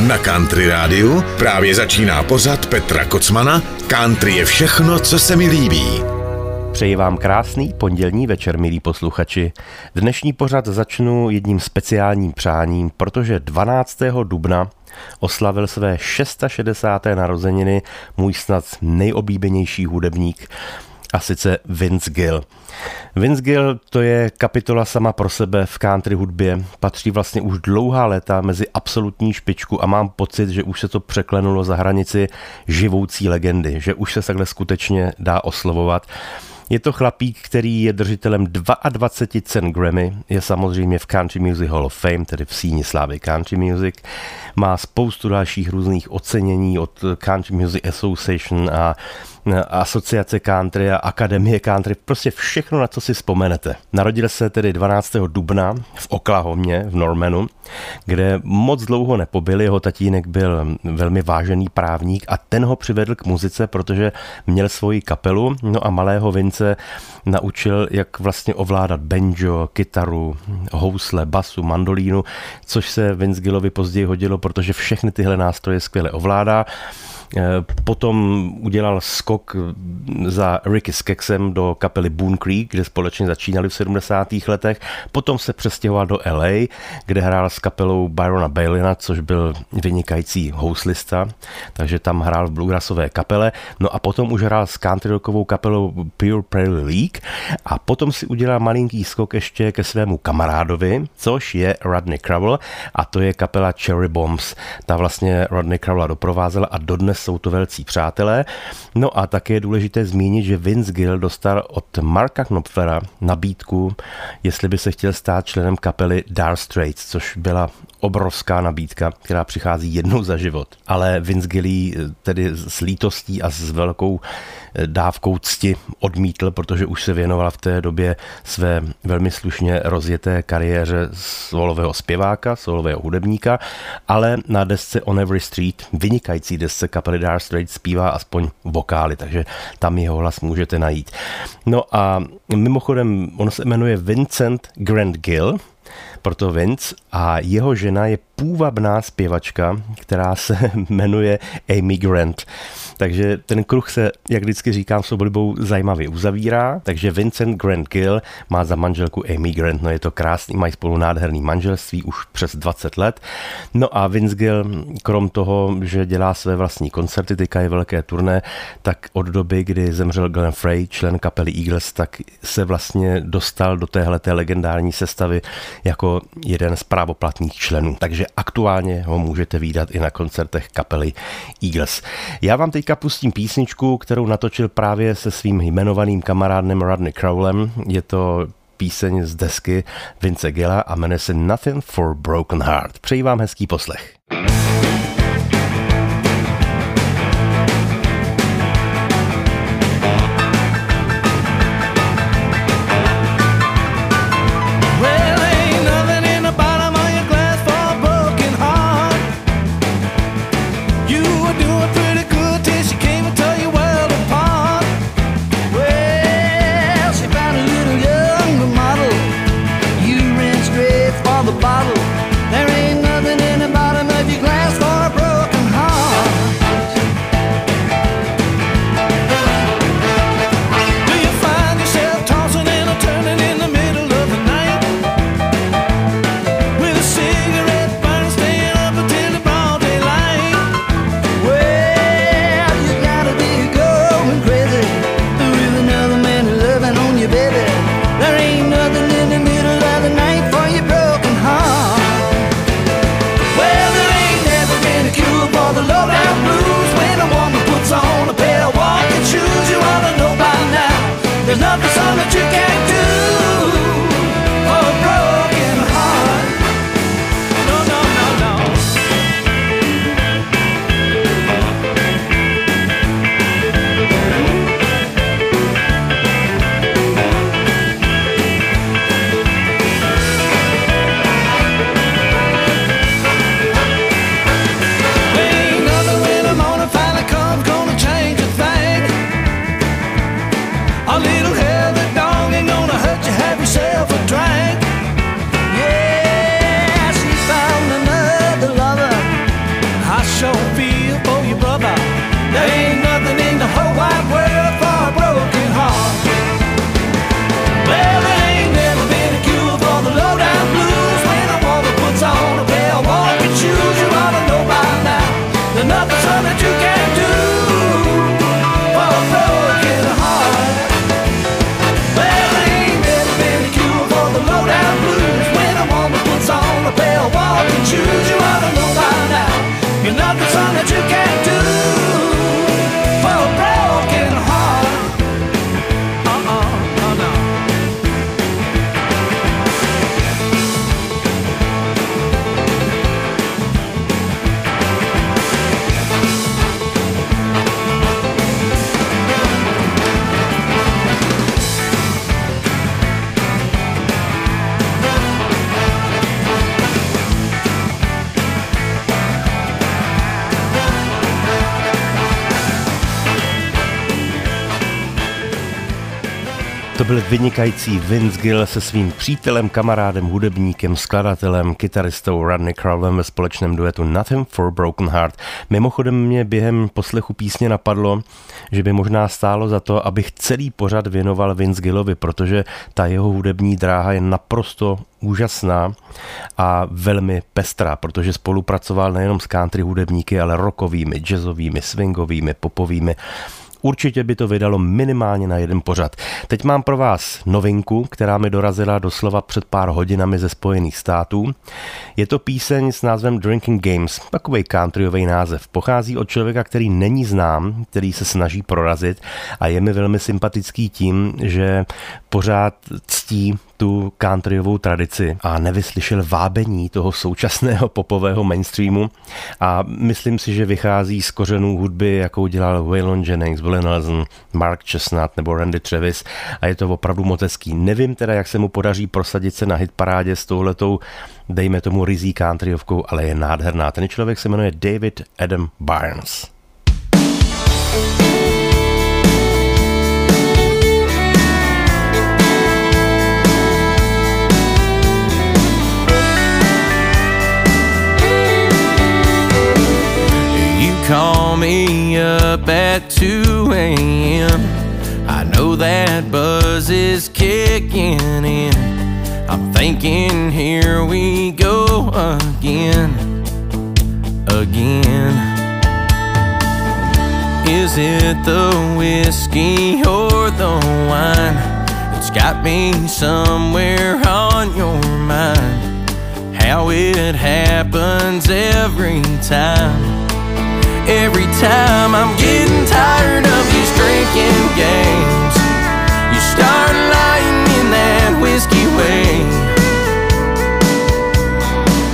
Na Country Rádiu právě začíná pořad Petra Kocmana Country je všechno, co se mi líbí. Přeji vám krásný pondělní večer, milí posluchači. Dnešní pořad začnu jedním speciálním přáním, protože 12. dubna oslavil své 660. narozeniny můj snad nejoblíbenější hudebník, a sice Vince Gill. Vince Gill to je kapitola sama pro sebe v country hudbě, patří vlastně už dlouhá léta mezi absolutní špičku a mám pocit, že už se to překlenulo za hranici živoucí legendy, že už se takhle skutečně dá oslovovat. Je to chlapík, který je držitelem 22 cen Grammy, je samozřejmě v Country Music Hall of Fame, tedy v síni slávy Country Music. Má spoustu dalších různých ocenění od Country Music Association a asociace country a akademie country, prostě všechno, na co si vzpomenete. Narodil se tedy 12. dubna v Oklahomě v Normanu, kde moc dlouho nepobyl, jeho tatínek byl velmi vážený právník a ten ho přivedl k muzice, protože měl svoji kapelu, no a malého Vince naučil, jak vlastně ovládat banjo, kytaru, housle, basu, mandolínu, což se Vince Gillovi později hodilo, protože všechny tyhle nástroje skvěle ovládá. Eh, potom udělal skok za Ricky Skexem do kapely Boone Creek, kde společně začínali v 70. letech. Potom se přestěhoval do LA, kde hrál s kapelou Byrona Bailina, což byl vynikající houslista, takže tam hrál v bluegrassové kapele. No a potom už hrál s country rockovou kapelou Pure Prairie League a potom si udělal malinký skok ještě ke svému kamarádovi, což je Rodney Crowell a to je kapela Cherry Bombs. Ta vlastně Rodney Crowella doprovázela a dodnes jsou to velcí přátelé. No a také je důležité zmínit, že Vince Gill dostal od Marka Knopflera nabídku, jestli by se chtěl stát členem kapely Dark Straits, což byla obrovská nabídka, která přichází jednou za život. Ale Vince Gilly tedy s lítostí a s velkou dávkou cti odmítl, protože už se věnoval v té době své velmi slušně rozjeté kariéře solového zpěváka, solového hudebníka, ale na desce On Every Street, vynikající desce kapely Dark Straits, zpívá aspoň vokály, takže tam jeho hlas můžete najít. No a mimochodem, on se jmenuje Vincent Grant Gill, proto Vince a jeho žena je půvabná zpěvačka, která se jmenuje Amy Grant. Takže ten kruh se, jak vždycky říkám, s oblibou zajímavě uzavírá. Takže Vincent Grant Gill má za manželku Amy Grant. No je to krásný, mají spolu nádherný manželství už přes 20 let. No a Vince Gill, krom toho, že dělá své vlastní koncerty, teďka je velké turné, tak od doby, kdy zemřel Glenn Frey, člen kapely Eagles, tak se vlastně dostal do téhle legendární sestavy jako jeden z právoplatných členů. Takže aktuálně ho můžete výdat i na koncertech kapely Eagles. Já vám teďka pustím písničku, kterou natočil právě se svým jmenovaným kamarádem Rodney Crowlem. Je to píseň z desky Vince Gilla a jmenuje se Nothing for Broken Heart. Přeji vám hezký poslech. Byl vynikající Vince Gill se svým přítelem, kamarádem, hudebníkem, skladatelem, kytaristou Rodney Crowlem ve společném duetu Nothing for Broken Heart. Mimochodem mě během poslechu písně napadlo, že by možná stálo za to, abych celý pořad věnoval Vince Gillovi, protože ta jeho hudební dráha je naprosto úžasná a velmi pestrá, protože spolupracoval nejenom s country hudebníky, ale rockovými, jazzovými, swingovými, popovými Určitě by to vydalo minimálně na jeden pořad. Teď mám pro vás novinku, která mi dorazila doslova před pár hodinami ze Spojených států. Je to píseň s názvem Drinking Games, takový countryový název. Pochází od člověka, který není znám, který se snaží prorazit a je mi velmi sympatický tím, že pořád ctí tu countryovou tradici a nevyslyšel vábení toho současného popového mainstreamu a myslím si, že vychází z kořenů hudby, jakou dělal Waylon Jennings, Willie Nelson, Mark Chestnut nebo Randy Travis a je to opravdu moc hezký. Nevím teda, jak se mu podaří prosadit se na hitparádě s touhletou, dejme tomu rizí countryovkou, ale je nádherná. Ten člověk se jmenuje David Adam Barnes. Call me up at 2 a.m. I know that buzz is kicking in. I'm thinking, here we go again, again. Is it the whiskey or the wine that's got me somewhere on your mind? How it happens every time every time I'm getting tired of these drinking games. You start lying in that whiskey way,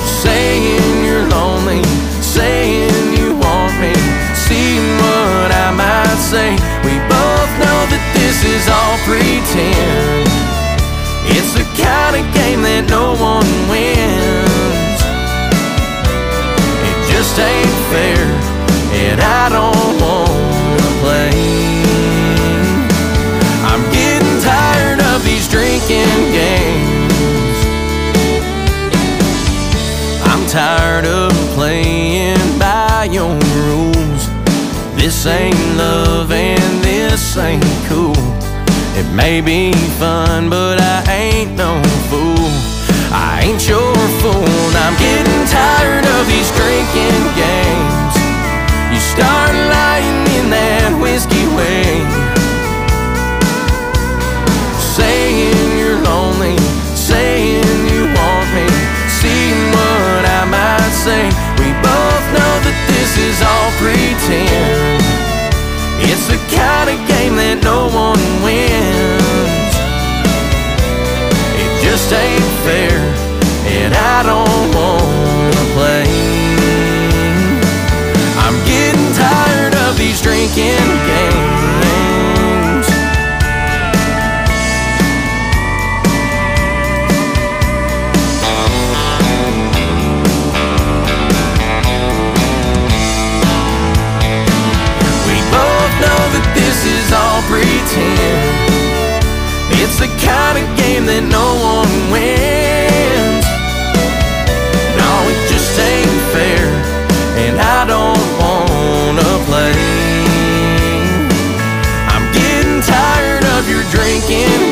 saying you're lonely, saying you want me, seeing what I might say. We both know that this is all pretend. It's the kind of game that no one wins. It just ain't fair and I don't wanna play. I'm getting tired of these drinking games. I'm tired of playing by your rules. This ain't love and this ain't cool. It may be fun, but I ain't no fool. I ain't your fool. I'm getting tired of these drinking games. You start lying in that whiskey way Saying you're lonely Saying you want me. Seeing what I might say. We both know that this is all pretend. It's the kind of game that no one wins. It just ain't fair And I don't wanna pretend. It's the kind of game that no one wins. No, it just ain't fair, and I don't wanna play. I'm getting tired of your drinking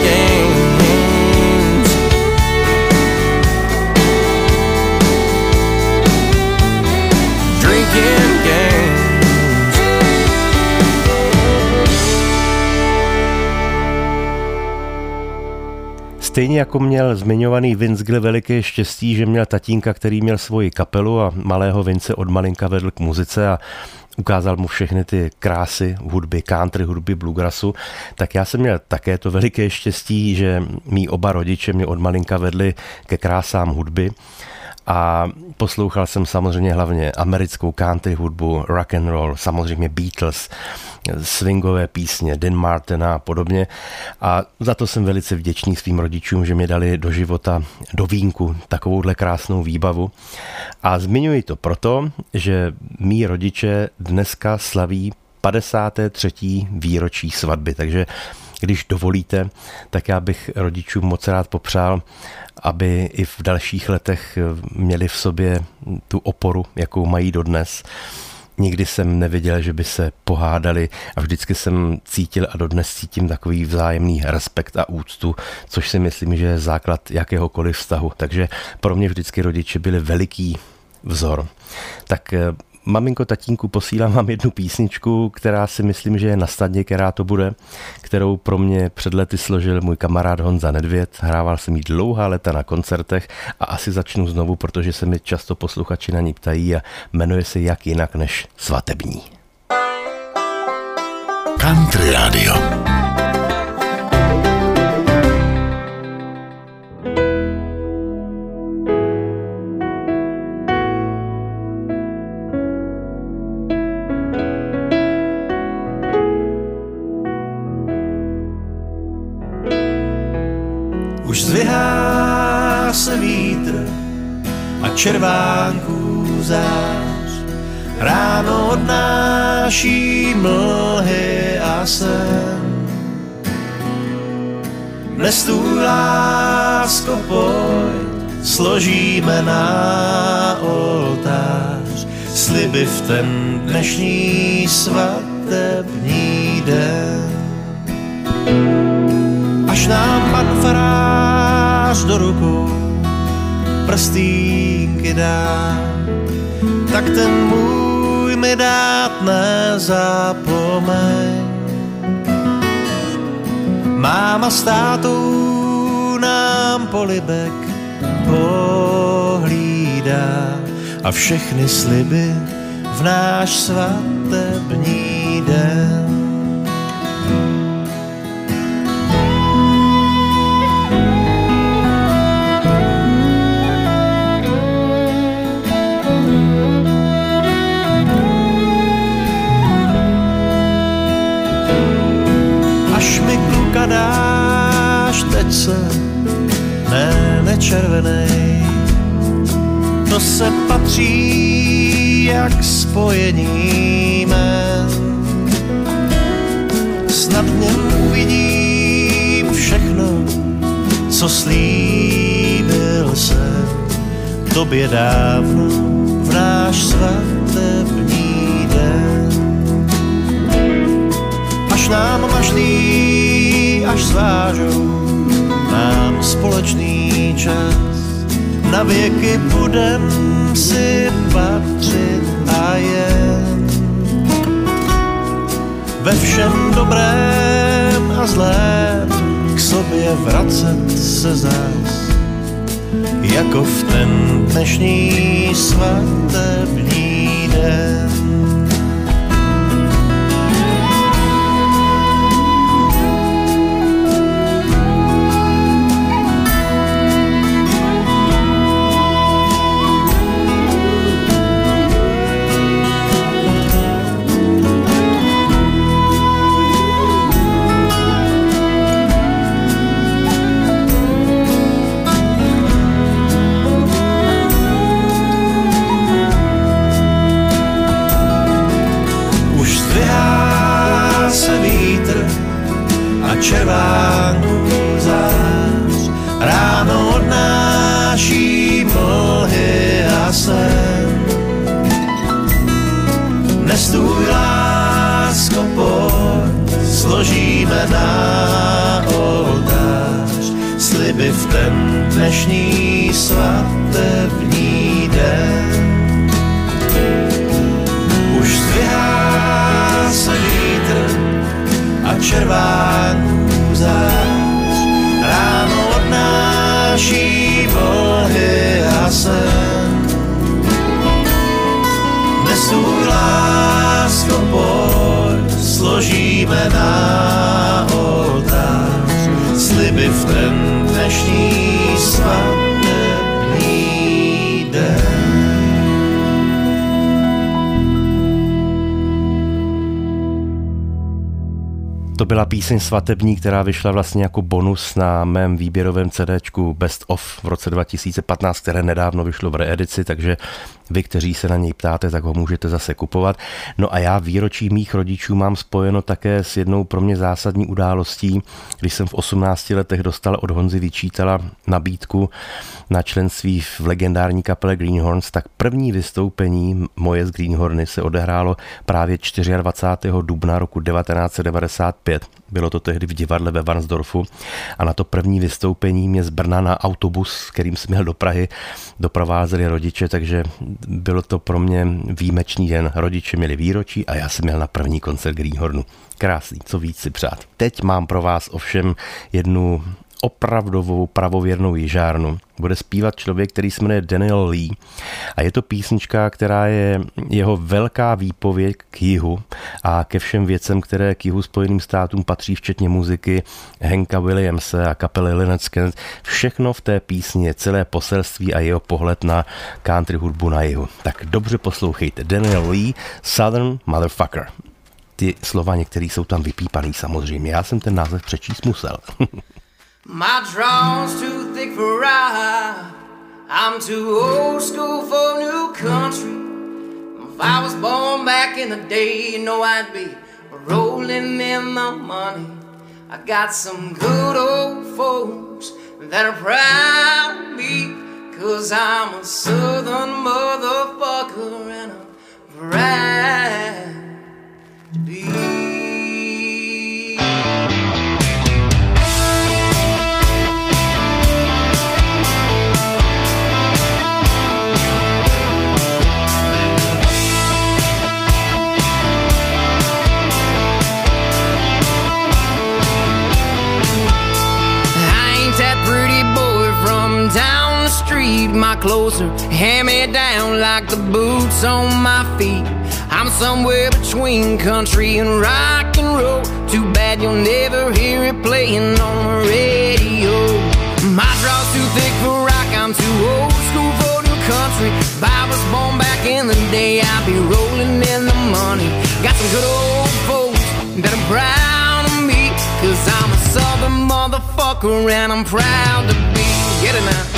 Stejně jako měl zmiňovaný Vince veliké štěstí, že měl tatínka, který měl svoji kapelu a malého Vince od malinka vedl k muzice a ukázal mu všechny ty krásy hudby, country hudby, bluegrassu, tak já jsem měl také to veliké štěstí, že mý oba rodiče mě od malinka vedli ke krásám hudby a poslouchal jsem samozřejmě hlavně americkou country hudbu, rock and roll, samozřejmě Beatles, swingové písně, Dean Martina a podobně. A za to jsem velice vděčný svým rodičům, že mi dali do života, do vínku, takovouhle krásnou výbavu. A zmiňuji to proto, že mý rodiče dneska slaví 53. výročí svatby, takže když dovolíte, tak já bych rodičům moc rád popřál, aby i v dalších letech měli v sobě tu oporu, jakou mají dodnes. Nikdy jsem neviděl, že by se pohádali a vždycky jsem cítil a dodnes cítím takový vzájemný respekt a úctu, což si myslím, že je základ jakéhokoliv vztahu. Takže pro mě vždycky rodiče byli veliký vzor. Tak eh, Maminko, tatínku, posílám vám jednu písničku, která si myslím, že je na stadně, která to bude, kterou pro mě před lety složil můj kamarád Honza Nedvěd. Hrával jsem jí dlouhá leta na koncertech a asi začnu znovu, protože se mi často posluchači na ní ptají a jmenuje se jak jinak než Svatební. Country Radio. Červánků zář. Ráno odnáší mlhy a sen. Dnes tu lásko pojď, složíme na oltář sliby v ten dnešní svatební den. Až nám pan farář do ruku prstínky dá, tak ten můj mi dát nezapomeň. Máma s tátou nám polibek pohlídá a všechny sliby v náš svatební se ne, nečervenej. To se patří jak spojení men. Snad v něm uvidím všechno, co slíbil jsem tobě dávno v náš svatební den. Až nám mašlí až zvážou společný čas. Na věky budem si patřit a jen ve všem dobrém a zlém k sobě vracet se zás, jako v ten dnešní svatební den. To byla píseň svatební, která vyšla vlastně jako bonus na mém výběrovém CDčku Best of v roce 2015, které nedávno vyšlo v reedici, takže vy, kteří se na něj ptáte, tak ho můžete zase kupovat. No a já výročí mých rodičů mám spojeno také s jednou pro mě zásadní událostí, když jsem v 18 letech dostal od Honzy Vyčítala nabídku na členství v legendární kapele Greenhorns, tak první vystoupení moje z Greenhorny se odehrálo právě 24. dubna roku 1995. Bylo to tehdy v divadle ve Varnsdorfu a na to první vystoupení mě z Brna na autobus, kterým jsem měl do Prahy, doprovázeli rodiče, takže bylo to pro mě výjimečný den. Rodiče měli výročí a já jsem měl na první koncert Greenhornu. Krásný, co víc si přát. Teď mám pro vás ovšem jednu opravdovou pravověrnou jižárnu. Bude zpívat člověk, který se jmenuje Daniel Lee a je to písnička, která je jeho velká výpověď k jihu a ke všem věcem, které k jihu Spojeným státům patří, včetně muziky Henka Williamse a kapely Lynyrd Skynyrd. Všechno v té písni je celé poselství a jeho pohled na country hudbu na jihu. Tak dobře poslouchejte. Daniel Lee, Southern Motherfucker ty slova některý jsou tam vypípaný samozřejmě. Já jsem ten název přečíst musel. My draw's too thick for ride. I'm too old school for new country. If I was born back in the day, you know I'd be rolling in the money. I got some good old folks that are proud of me. Cause I'm a southern motherfucker and I'm proud to be. Closer hand me down like the boots on my feet. I'm somewhere between country and rock and roll. Too bad you'll never hear it playing on the radio. My draw's too thick for rock, I'm too old school for new country. If I was born back in the day, I'd be rolling in the money. Got some good old folks that are proud of me. Cause I'm a southern motherfucker and I'm proud to be. Get it now.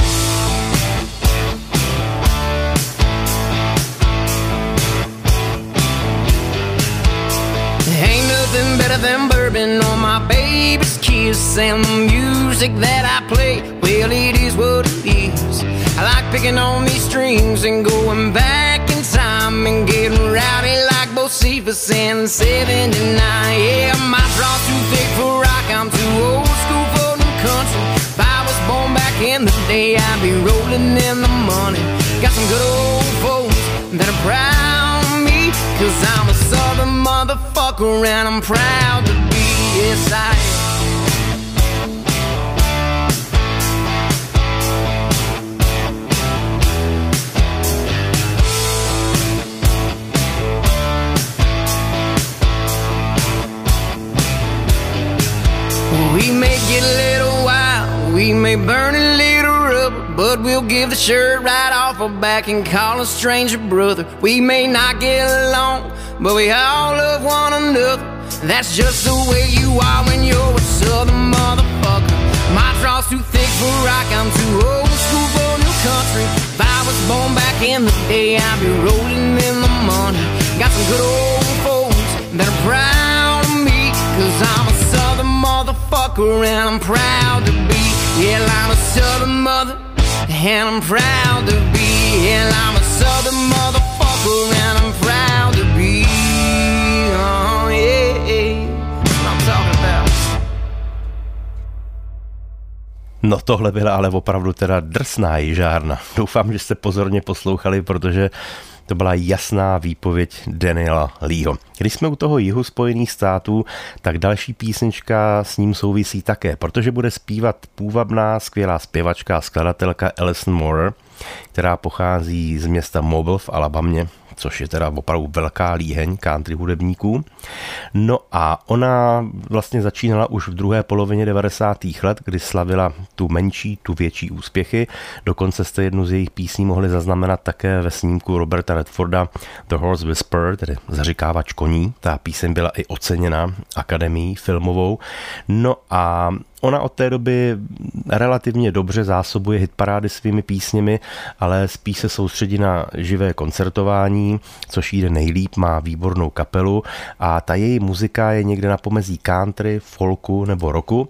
Better than bourbon on my baby's kiss and the music that I play. Well, it is what it is. I like picking on these strings and going back in time and getting rowdy like Bocephus and 79. Yeah, my draw's too thick for rock. I'm too old school for new country. If I was born back in the day, I'd be rolling in the money. Got some good old folks that are proud and I'm proud to be, yes I We may get a little wild, we may burn a little rubber, but we'll give the shirt right off our back and call a stranger brother. We may not get along, but we all love one another. That's just the way you are when you're a southern motherfucker. My draw's too thick for rock, I'm too old school for new country. If I was born back in the day, I'd be rolling in the money. Got some good old folks that are proud of me, cause I'm a southern motherfucker and I'm proud to be. Yeah, I'm a southern mother, and I'm proud to be. Yeah, I'm a southern motherfucker and I'm No tohle byla ale opravdu teda drsná jižárna. Doufám, že jste pozorně poslouchali, protože to byla jasná výpověď Daniela Leeho. Když jsme u toho jihu Spojených států, tak další písnička s ním souvisí také, protože bude zpívat půvabná skvělá zpěvačka a skladatelka Alison Moore, která pochází z města Mobile v Alabamě což je teda opravdu velká líheň country hudebníků. No a ona vlastně začínala už v druhé polovině 90. let, kdy slavila tu menší, tu větší úspěchy. Dokonce jste jednu z jejich písní mohli zaznamenat také ve snímku Roberta Redforda The Horse Whisperer, tedy zařikávač koní. Ta píseň byla i oceněna akademií filmovou. No a Ona od té doby relativně dobře zásobuje hitparády svými písněmi, ale spíš se soustředí na živé koncertování, což jde nejlíp, má výbornou kapelu a ta její muzika je někde na pomezí country, folku nebo roku.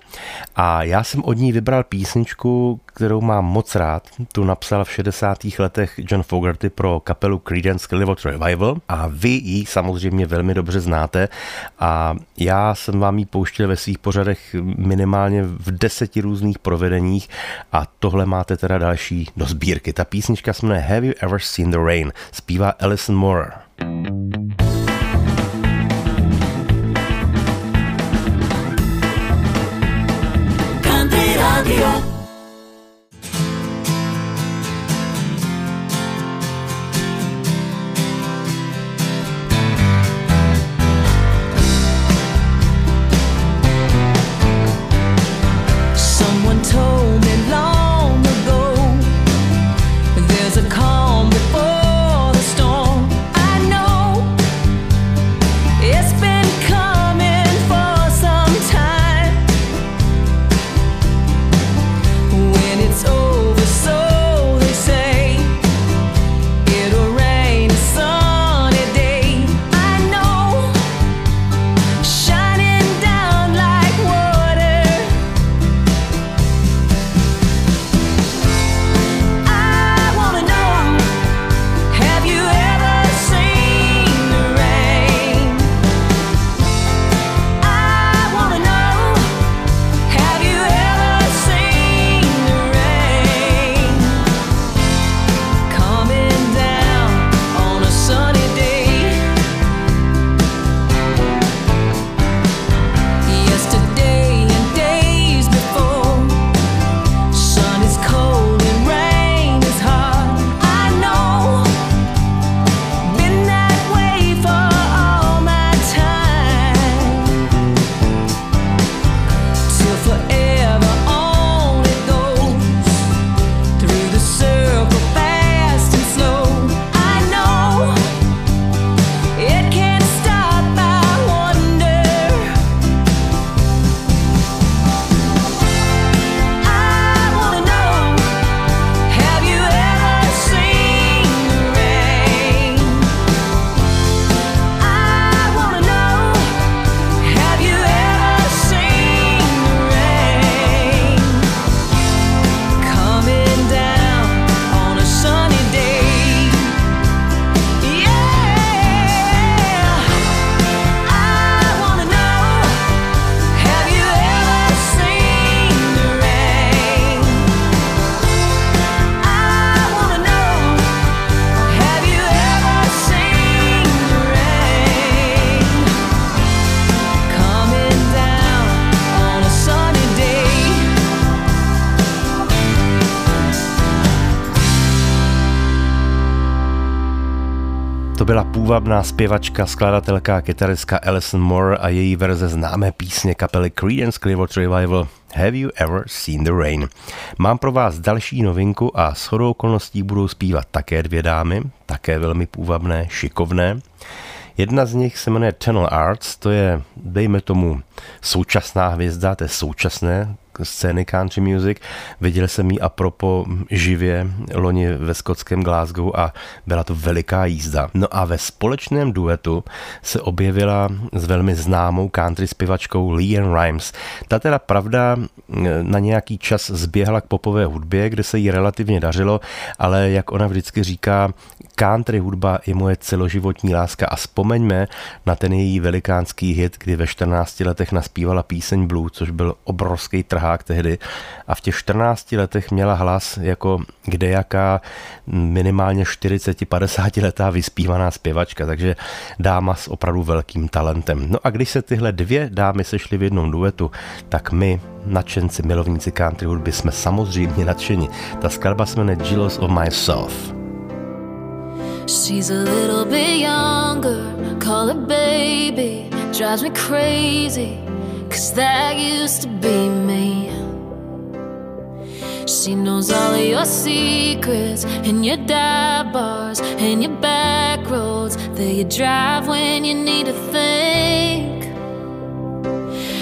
A já jsem od ní vybral písničku, kterou mám moc rád. Tu napsal v 60. letech John Fogerty pro kapelu Creedence Clearwater Revival a vy ji samozřejmě velmi dobře znáte a já jsem vám ji pouštěl ve svých pořadech minimálně v deseti různých provedeních a tohle máte teda další do sbírky. Ta písnička se jmenuje Have You Ever Seen the Rain? Zpívá Alison Moore. Radio půvabná zpěvačka, skladatelka a kytaristka Alison Moore a její verze známé písně kapely Creedence Clearwater Revival Have You Ever Seen the Rain? Mám pro vás další novinku a s chodou okolností budou zpívat také dvě dámy, také velmi půvabné, šikovné. Jedna z nich se jmenuje Channel Arts, to je, dejme tomu, současná hvězda, to je současné scény country music. Viděl jsem ji a živě loni ve skotském Glasgow a byla to veliká jízda. No a ve společném duetu se objevila s velmi známou country zpěvačkou Leanne Rimes. Ta teda pravda na nějaký čas zběhla k popové hudbě, kde se jí relativně dařilo, ale jak ona vždycky říká, country hudba je moje celoživotní láska a vzpomeňme na ten její velikánský hit, kdy ve 14 letech naspívala píseň Blue, což byl obrovský trhák tehdy a v těch 14 letech měla hlas jako kdejaká minimálně 40-50 letá vyspívaná zpěvačka, takže dáma s opravdu velkým talentem. No a když se tyhle dvě dámy sešly v jednom duetu, tak my, nadšenci, milovníci country hudby, jsme samozřejmě nadšeni. Ta skladba se jmenuje Jealous of Myself. She's a little bit younger, call her baby. Drives me crazy, cause that used to be me. She knows all of your secrets and your dive bars and your back roads that you drive when you need to think.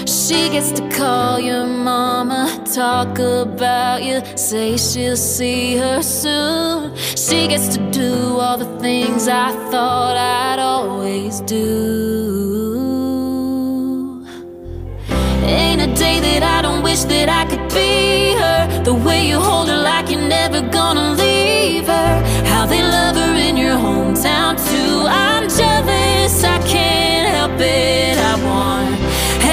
She gets to call your mama, talk about you, say she'll see her soon. She gets to do all the things I thought I'd always do. Ain't a day that I don't wish that I could be her. The way you hold her like you're never gonna leave her. How they love her in your hometown too. I'm jealous, I can't help it. I want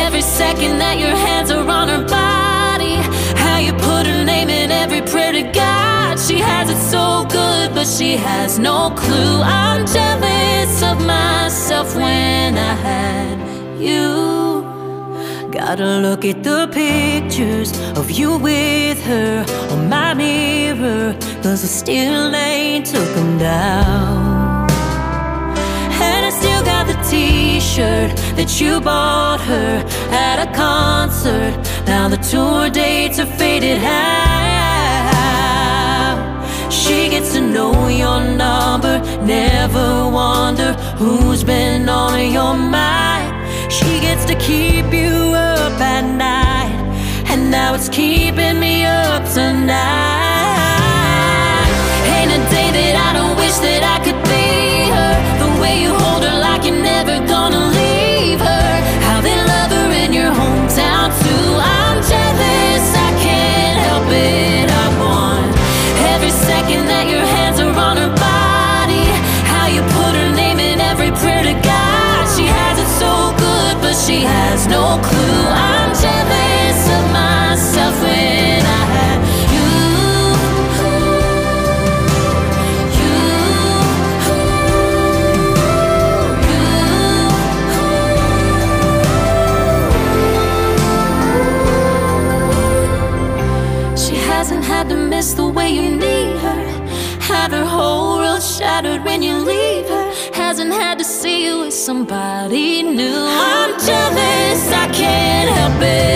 every second that your hands are on her body. How you put her name in every prayer to God. She has it so good, but she has no clue. I'm jealous of myself when I had you. Gotta look at the pictures of you with her on my mirror, cause I still ain't took them down. And I still got the t shirt that you bought her at a concert. Now the tour dates are faded out. She gets to know your number, never wonder who's been on your mind. She gets to keep you now it's keeping me up tonight. Shattered when you leave her. Hasn't had to see you with somebody new. I'm jealous, I can't help it.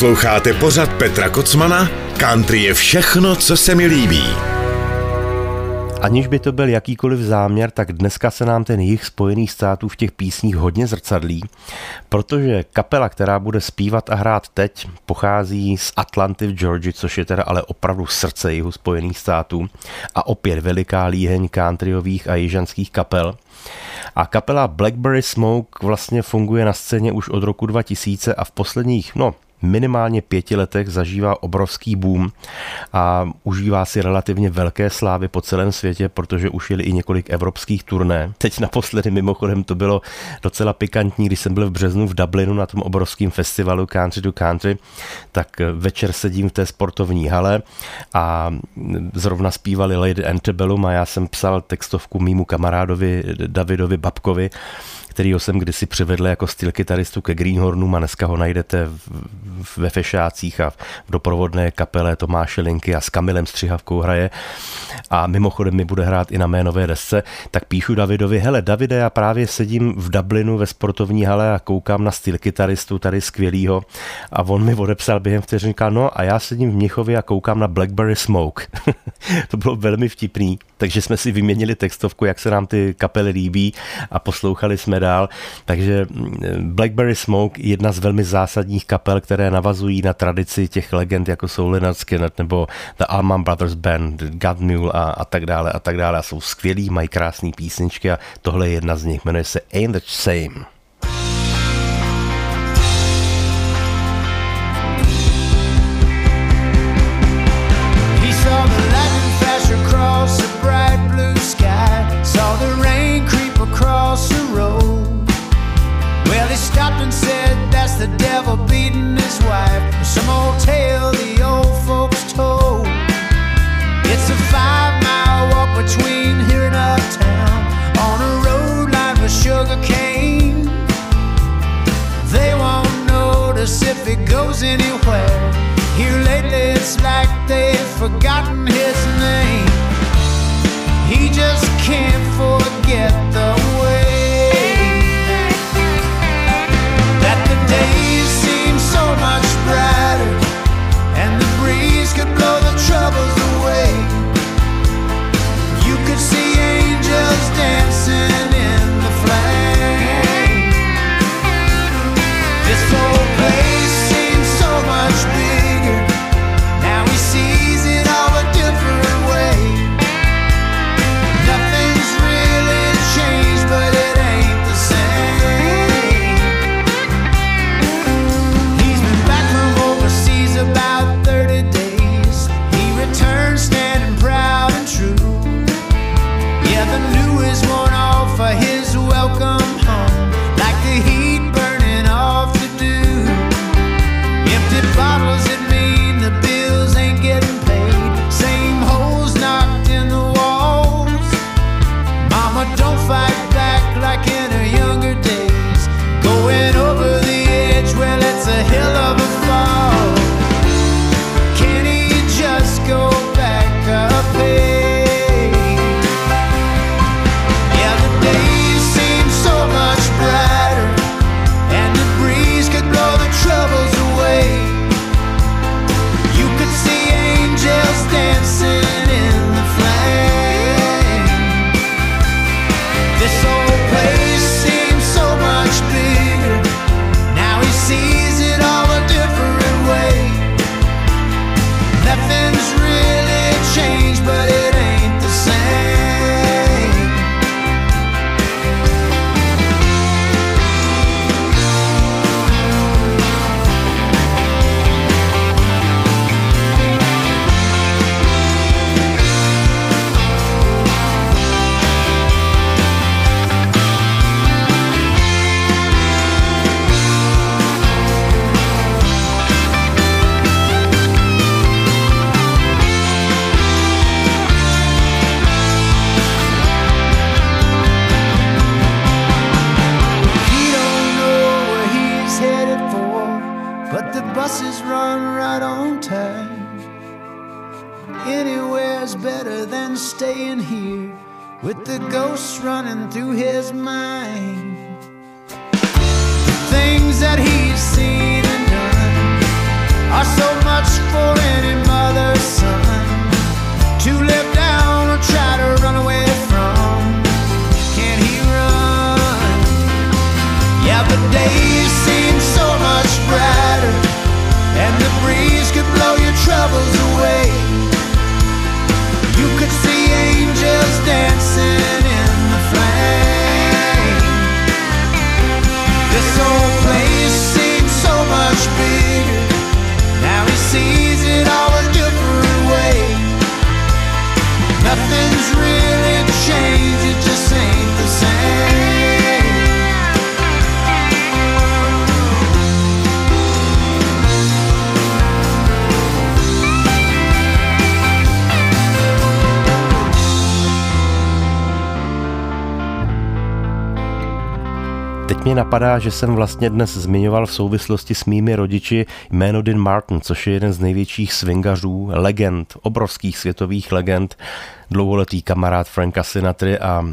Posloucháte pořad Petra Kocmana? Country je všechno, co se mi líbí. Aniž by to byl jakýkoliv záměr, tak dneska se nám ten jich Spojených států v těch písních hodně zrcadlí, protože kapela, která bude zpívat a hrát teď, pochází z Atlanty v Georgii, což je teda ale opravdu srdce jihu Spojených států a opět veliká líheň countryových a jižanských kapel. A kapela Blackberry Smoke vlastně funguje na scéně už od roku 2000 a v posledních, no, minimálně pěti letech zažívá obrovský boom a užívá si relativně velké slávy po celém světě, protože už jeli i několik evropských turné. Teď naposledy mimochodem to bylo docela pikantní, když jsem byl v březnu v Dublinu na tom obrovském festivalu Country to Country, tak večer sedím v té sportovní hale a zrovna zpívali Lady Antebellum a já jsem psal textovku mýmu kamarádovi Davidovi Babkovi, kterýho jsem kdysi přivedl jako styl kytaristu ke Greenhornům a dneska ho najdete ve fešácích a v doprovodné kapele Tomáše Linky a s Kamilem Střihavkou hraje. A mimochodem mi bude hrát i na mé nové desce, tak píšu Davidovi, hele Davide, já právě sedím v Dublinu ve sportovní hale a koukám na styl kytaristu tady skvělýho. A on mi odepsal během vteřin, říká, no a já sedím v Mnichově a koukám na Blackberry Smoke. to bylo velmi vtipný, takže jsme si vyměnili textovku, jak se nám ty kapely líbí a poslouchali jsme dál. Takže Blackberry Smoke jedna z velmi zásadních kapel, které navazují na tradici těch legend, jako jsou Leonard Skinner nebo The Allman Brothers Band, God Mule a, a tak dále a tak dále. A jsou skvělí, mají krásné písničky a tohle je jedna z nich, jmenuje se Ain't the Same. Forgotten staying here with the ghosts running through his mind. The things that he's seen and done are so much for any mother's son to live down or try to run away from. Can he run? Yeah, the days seem so much brighter, and the breeze could blow your troubles away angels dancing. Teď mě napadá, že jsem vlastně dnes zmiňoval v souvislosti s mými rodiči jméno Dean Martin, což je jeden z největších swingařů, legend, obrovských světových legend, dlouholetý kamarád Franka Sinatry a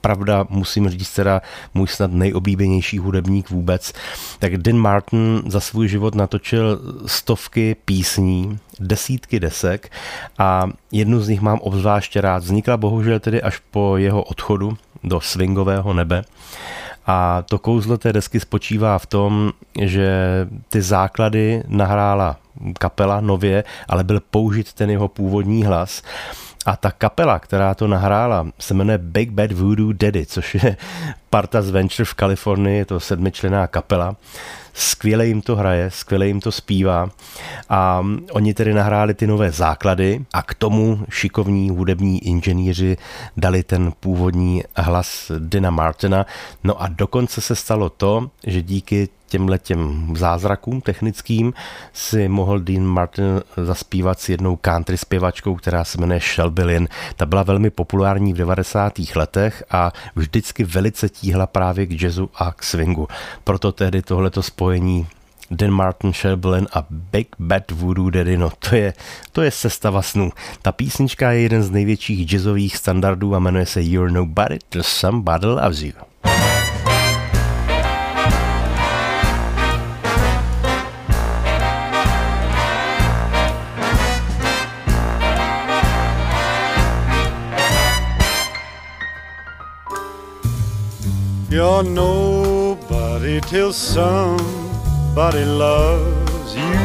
pravda, musím říct teda můj snad nejoblíbenější hudebník vůbec. Tak Dean Martin za svůj život natočil stovky písní, desítky desek a jednu z nich mám obzvláště rád. Vznikla bohužel tedy až po jeho odchodu do swingového nebe. A to kouzlo té desky spočívá v tom, že ty základy nahrála kapela nově, ale byl použit ten jeho původní hlas. A ta kapela, která to nahrála, se jmenuje Big Bad Voodoo Daddy, což je parta z Venture v Kalifornii, je to sedmičlená kapela. Skvěle jim to hraje, skvěle jim to zpívá a oni tedy nahráli ty nové základy a k tomu šikovní hudební inženýři dali ten původní hlas Dina Martina. No a dokonce se stalo to, že díky těmhle těm zázrakům technickým si mohl Dean Martin zaspívat s jednou country zpěvačkou, která se jmenuje Shelby Lynn. Ta byla velmi populární v 90. letech a vždycky velice tíhla právě k jazzu a k swingu. Proto tehdy tohleto spojení Dan Martin Shelblin a Big Bad Voodoo Daddy, no to je, to je sestava snů. Ta písnička je jeden z největších jazzových standardů a jmenuje se You're Nobody Till Somebody Loves You. You're nobody till somebody loves you.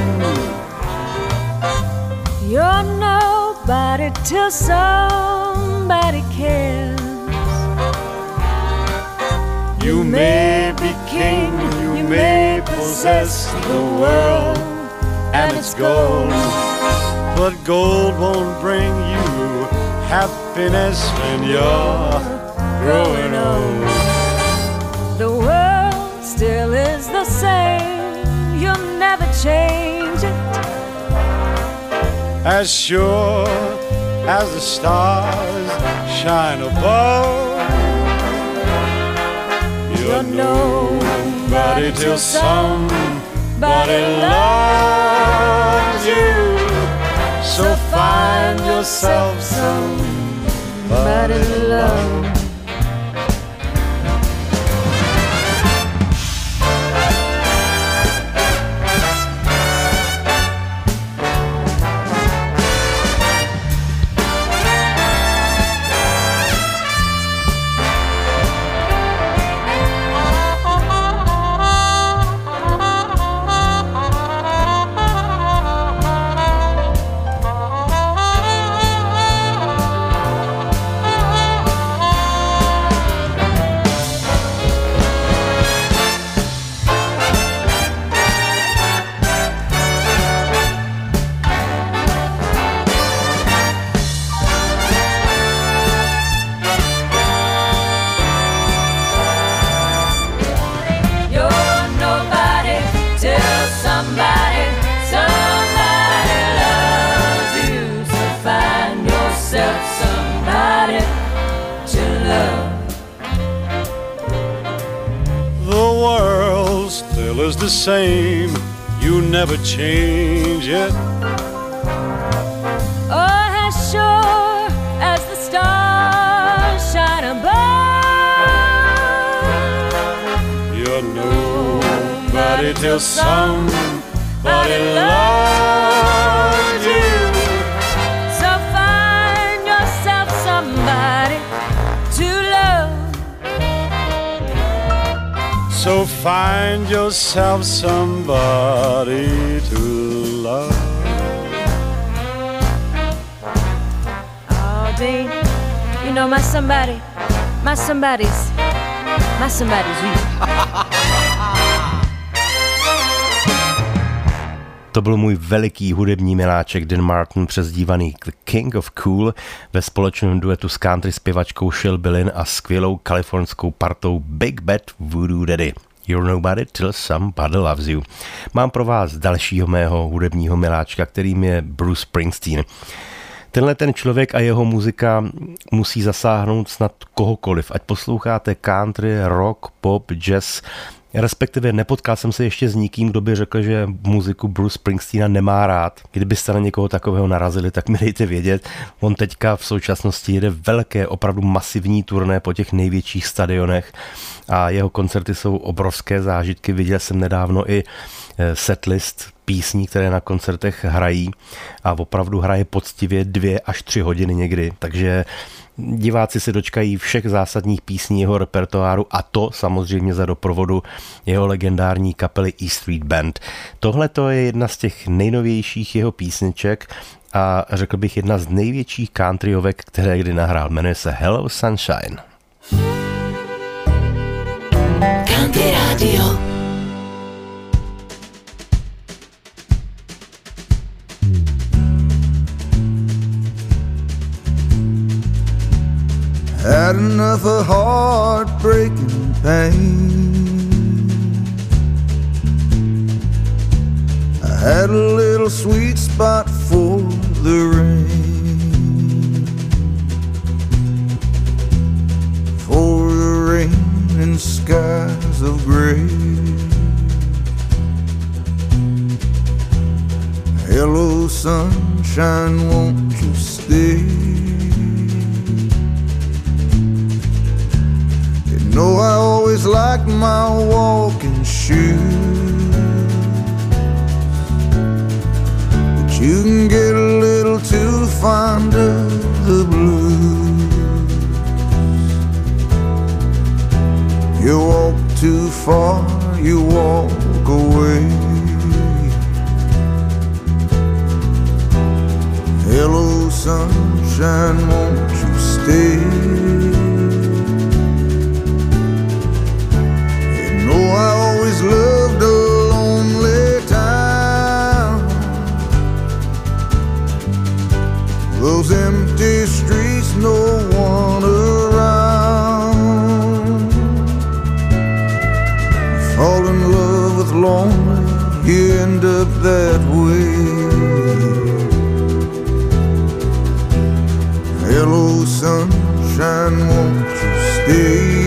You're nobody till somebody cares. You may be king, you may possess the world and its gold, but gold won't bring you happiness when you're growing old. Still is the same. You'll never change it. As sure as the stars shine above, you're nobody till somebody loves you. So find yourself somebody love. You're nobody till somebody loves you. So find yourself somebody to love. So find yourself somebody to love. Oh, Dean, you know my somebody, my somebody's, my somebody's you. To byl můj veliký hudební miláček Dan Martin, přezdívaný The King of Cool, ve společném duetu s country zpěvačkou Shil Billin a skvělou kalifornskou partou Big Bad Voodoo Daddy. You're nobody till somebody loves you. Mám pro vás dalšího mého hudebního miláčka, kterým je Bruce Springsteen. Tenhle ten člověk a jeho muzika musí zasáhnout snad kohokoliv, ať posloucháte country, rock, pop, jazz, Respektive nepotkal jsem se ještě s nikým, kdo by řekl, že muziku Bruce Springsteena nemá rád. Kdybyste na někoho takového narazili, tak mi dejte vědět. On teďka v současnosti jede velké, opravdu masivní turné po těch největších stadionech a jeho koncerty jsou obrovské zážitky. Viděl jsem nedávno i eh, setlist písní, které na koncertech hrají a opravdu hraje poctivě dvě až tři hodiny někdy, takže diváci se dočkají všech zásadních písní jeho repertoáru a to samozřejmě za doprovodu jeho legendární kapely E Street Band. Tohle to je jedna z těch nejnovějších jeho písniček a řekl bych jedna z největších countryovek, které kdy nahrál. Jmenuje se Hello Sunshine. Country Radio. Had enough of heartbreaking pain. I had a little sweet spot for the rain. For the rain and skies of gray. Hello, sunshine, won't you stay? Know I always like my walking shoes. But you can get a little too fond of the blues. You walk too far, you walk away. Hello, sunshine, won't you stay? Loved a lonely town. Those empty streets, no one around. Fall in love with lonely, you end up that way. Hello, sunshine, won't you stay?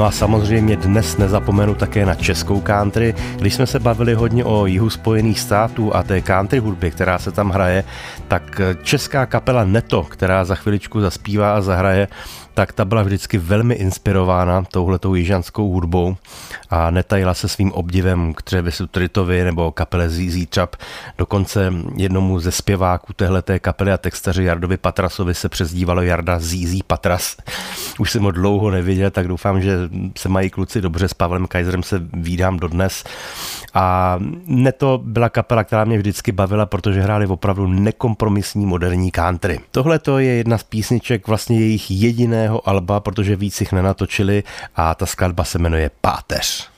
No a samozřejmě dnes nezapomenu také na českou country. Když jsme se bavili hodně o jihu Spojených států a té country hudbě, která se tam hraje, tak česká kapela Neto, která za chviličku zaspívá a zahraje, tak ta byla vždycky velmi inspirována touhletou jižanskou hudbou a netajila se svým obdivem k Travisu Tritovi nebo kapele ZZ Top. Dokonce jednomu ze zpěváků téhleté kapely a textaři Jardovi Patrasovi se přezdívalo Jarda ZZ Patras. Už jsem ho dlouho neviděl, tak doufám, že se mají kluci dobře. S Pavlem Kaiserem se vídám dodnes. A Neto byla kapela, která mě vždycky bavila, protože hráli opravdu nekompromisní moderní country. Tohle to je jedna z písniček vlastně jejich jediného alba, protože víc jich nenatočili a ta skladba se jmenuje Páteř.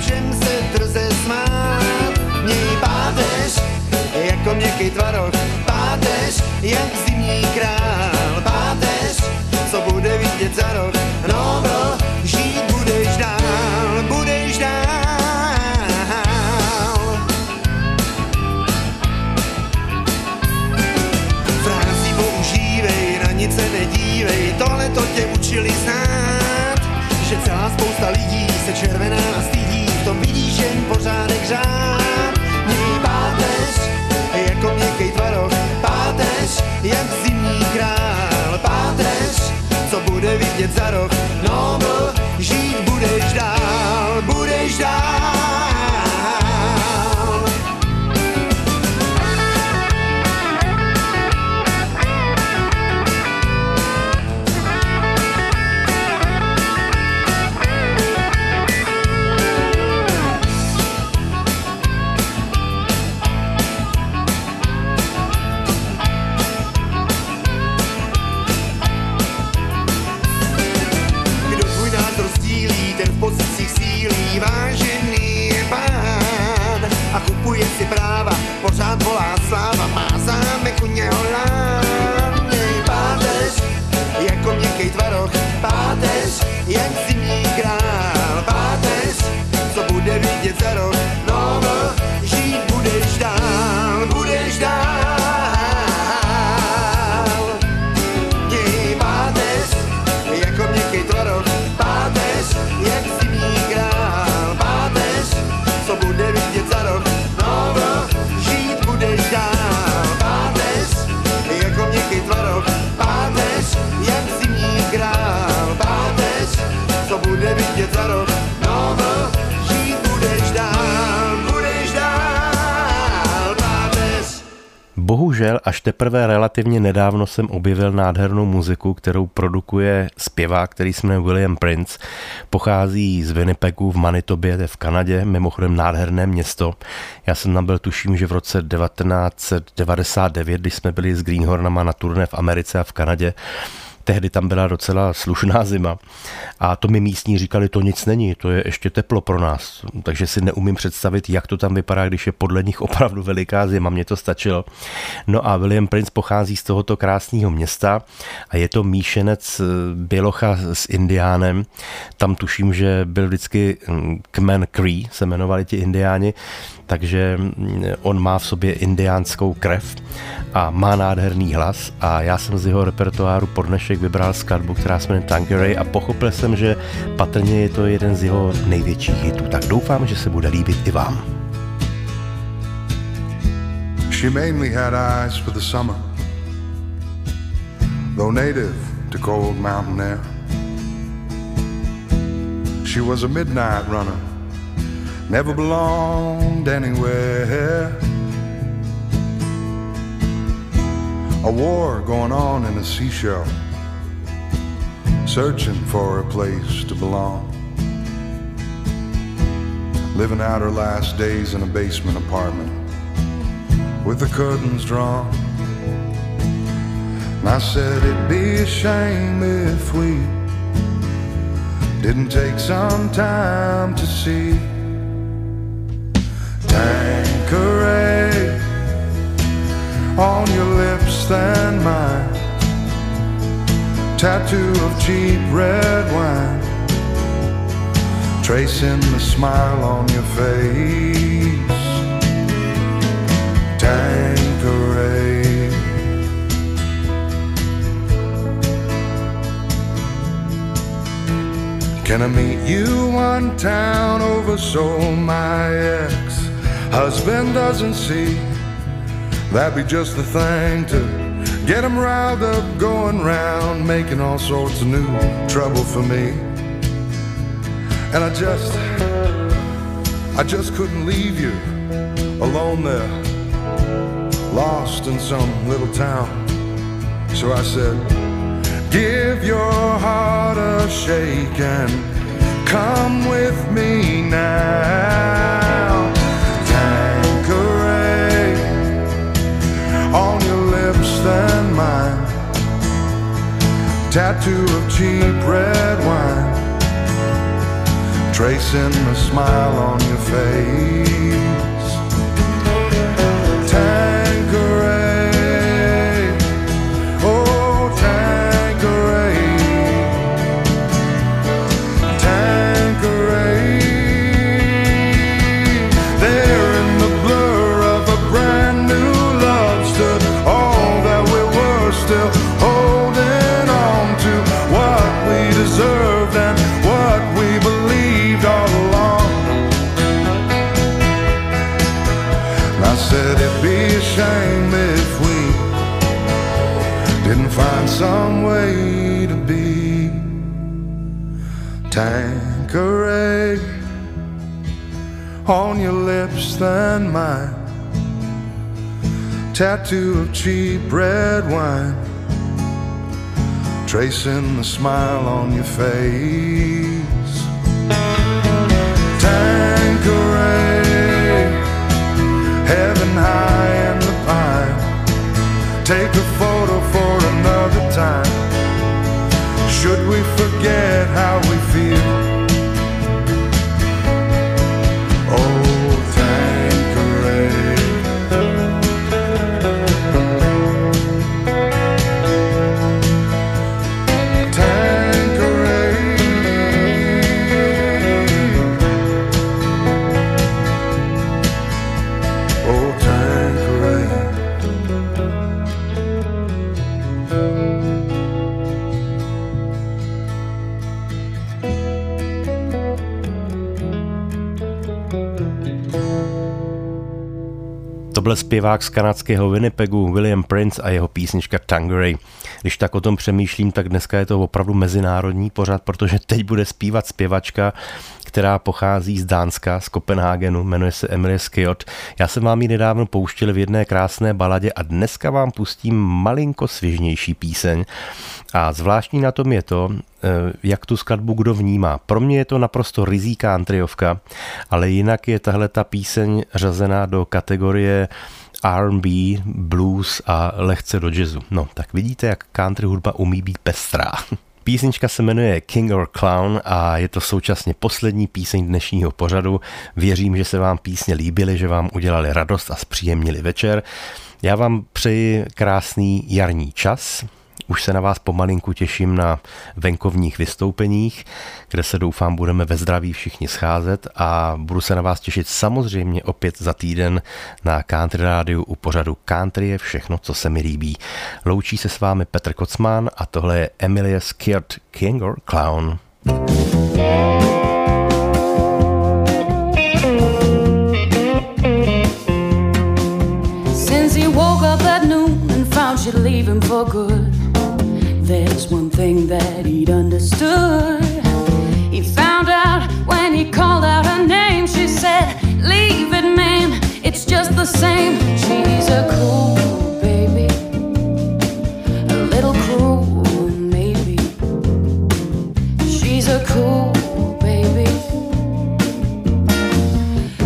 Všem se drze smát. Měj páteř jako měkký tvaroh, páteř jak zimní král, páteř, co bude vidět za rok, no bro, žít budeš dál, budeš dál. Frázi používej, na nic se nedívej, tohle to tě učili znát, time. Teprve relativně nedávno jsem objevil nádhernou muziku, kterou produkuje zpěvák, který se jmenuje William Prince. Pochází z Winnipegu v Manitobě, to je v Kanadě, mimochodem nádherné město. Já jsem tam byl, tuším, že v roce 1999, když jsme byli s Greenhornama na turné v Americe a v Kanadě, tehdy tam byla docela slušná zima. A to mi místní říkali, to nic není, to je ještě teplo pro nás, takže si neumím představit, jak to tam vypadá, když je podle nich opravdu veliká zima, mně to stačilo. No a William Prince pochází z tohoto krásného města a je to míšenec eh, Bělocha s Indiánem, tam tuším, že byl vždycky hm, kmen Cree, se jmenovali ti indiáni, takže hm, on má v sobě indiánskou krev a má nádherný hlas a já jsem z jeho repertoáru po dnešek vybral skladbu, která se jmenuje Tanqueray a pochopil jsem, že patrně je to jeden z jeho největších hitů. Tak doufám, že se bude líbit i vám. She mainly had eyes for the summer, though native to cold mountain air. She was a midnight runner, never belonged anywhere. A war going on in a seashell, searching for a place to belong. Living out her last days in a basement apartment with the curtains drawn. And I said it'd be a shame if we didn't take some time to see Tanqueray on your lips than mine. Tattoo of cheap red wine, tracing the smile on your face. Tanqueray. Can I meet you one town over so my ex husband doesn't see? That'd be just the thing to get him riled up, going round, making all sorts of new trouble for me. And I just, I just couldn't leave you alone there, lost in some little town. So I said, Give your heart a shake and come with me now. Tattoo of cheap red wine, tracing the smile on your face. Tanqueray on your lips than mine. Tattoo of cheap red wine, tracing the smile on your face. Tanqueray, heaven high in the pine. Take a photo for another time. Should we forget how we feel? Byl zpěvák z kanadského Winnipegu William Prince a jeho písnička Tangeray. Když tak o tom přemýšlím, tak dneska je to opravdu mezinárodní pořad, protože teď bude zpívat zpěvačka, která pochází z Dánska, z Kopenhagenu, jmenuje se Emilie Skiot. Já jsem vám ji nedávno pouštěl v jedné krásné baladě a dneska vám pustím malinko svěžnější píseň. A zvláštní na tom je to, eh, jak tu skladbu kdo vnímá. Pro mě je to naprosto rizí countryovka, ale jinak je tahle ta píseň řazená do kategorie R&B, blues a lehce do jazzu. No, tak vidíte, jak country hudba umí být pestrá. Písnička se jmenuje King or Clown a je to současně poslední píseň dnešního pořadu. Věřím, že se vám písně líbily, že vám udělali radost a zpříjemnili večer. Já vám přeji krásný jarní čas, už se na vás pomalinku těším na venkovních vystoupeních, kde se doufám budeme ve zdraví všichni scházet a budu se na vás těšit samozřejmě opět za týden na Country Rádiu u pořadu Country je všechno, co se mi líbí. Loučí se s vámi Petr Kocman a tohle je Emilia Skirt King or Clown. Since he woke up at noon and found she'd leave him for good. was one thing that he'd understood. He found out when he called out her name. She said, Leave it, man, it's just the same. She's a cool baby, a little cruel, maybe. She's a cool baby.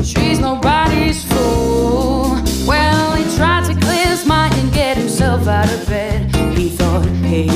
She's nobody's fool. Well, he tried to clear his mind and get himself out of bed. He thought, Hey,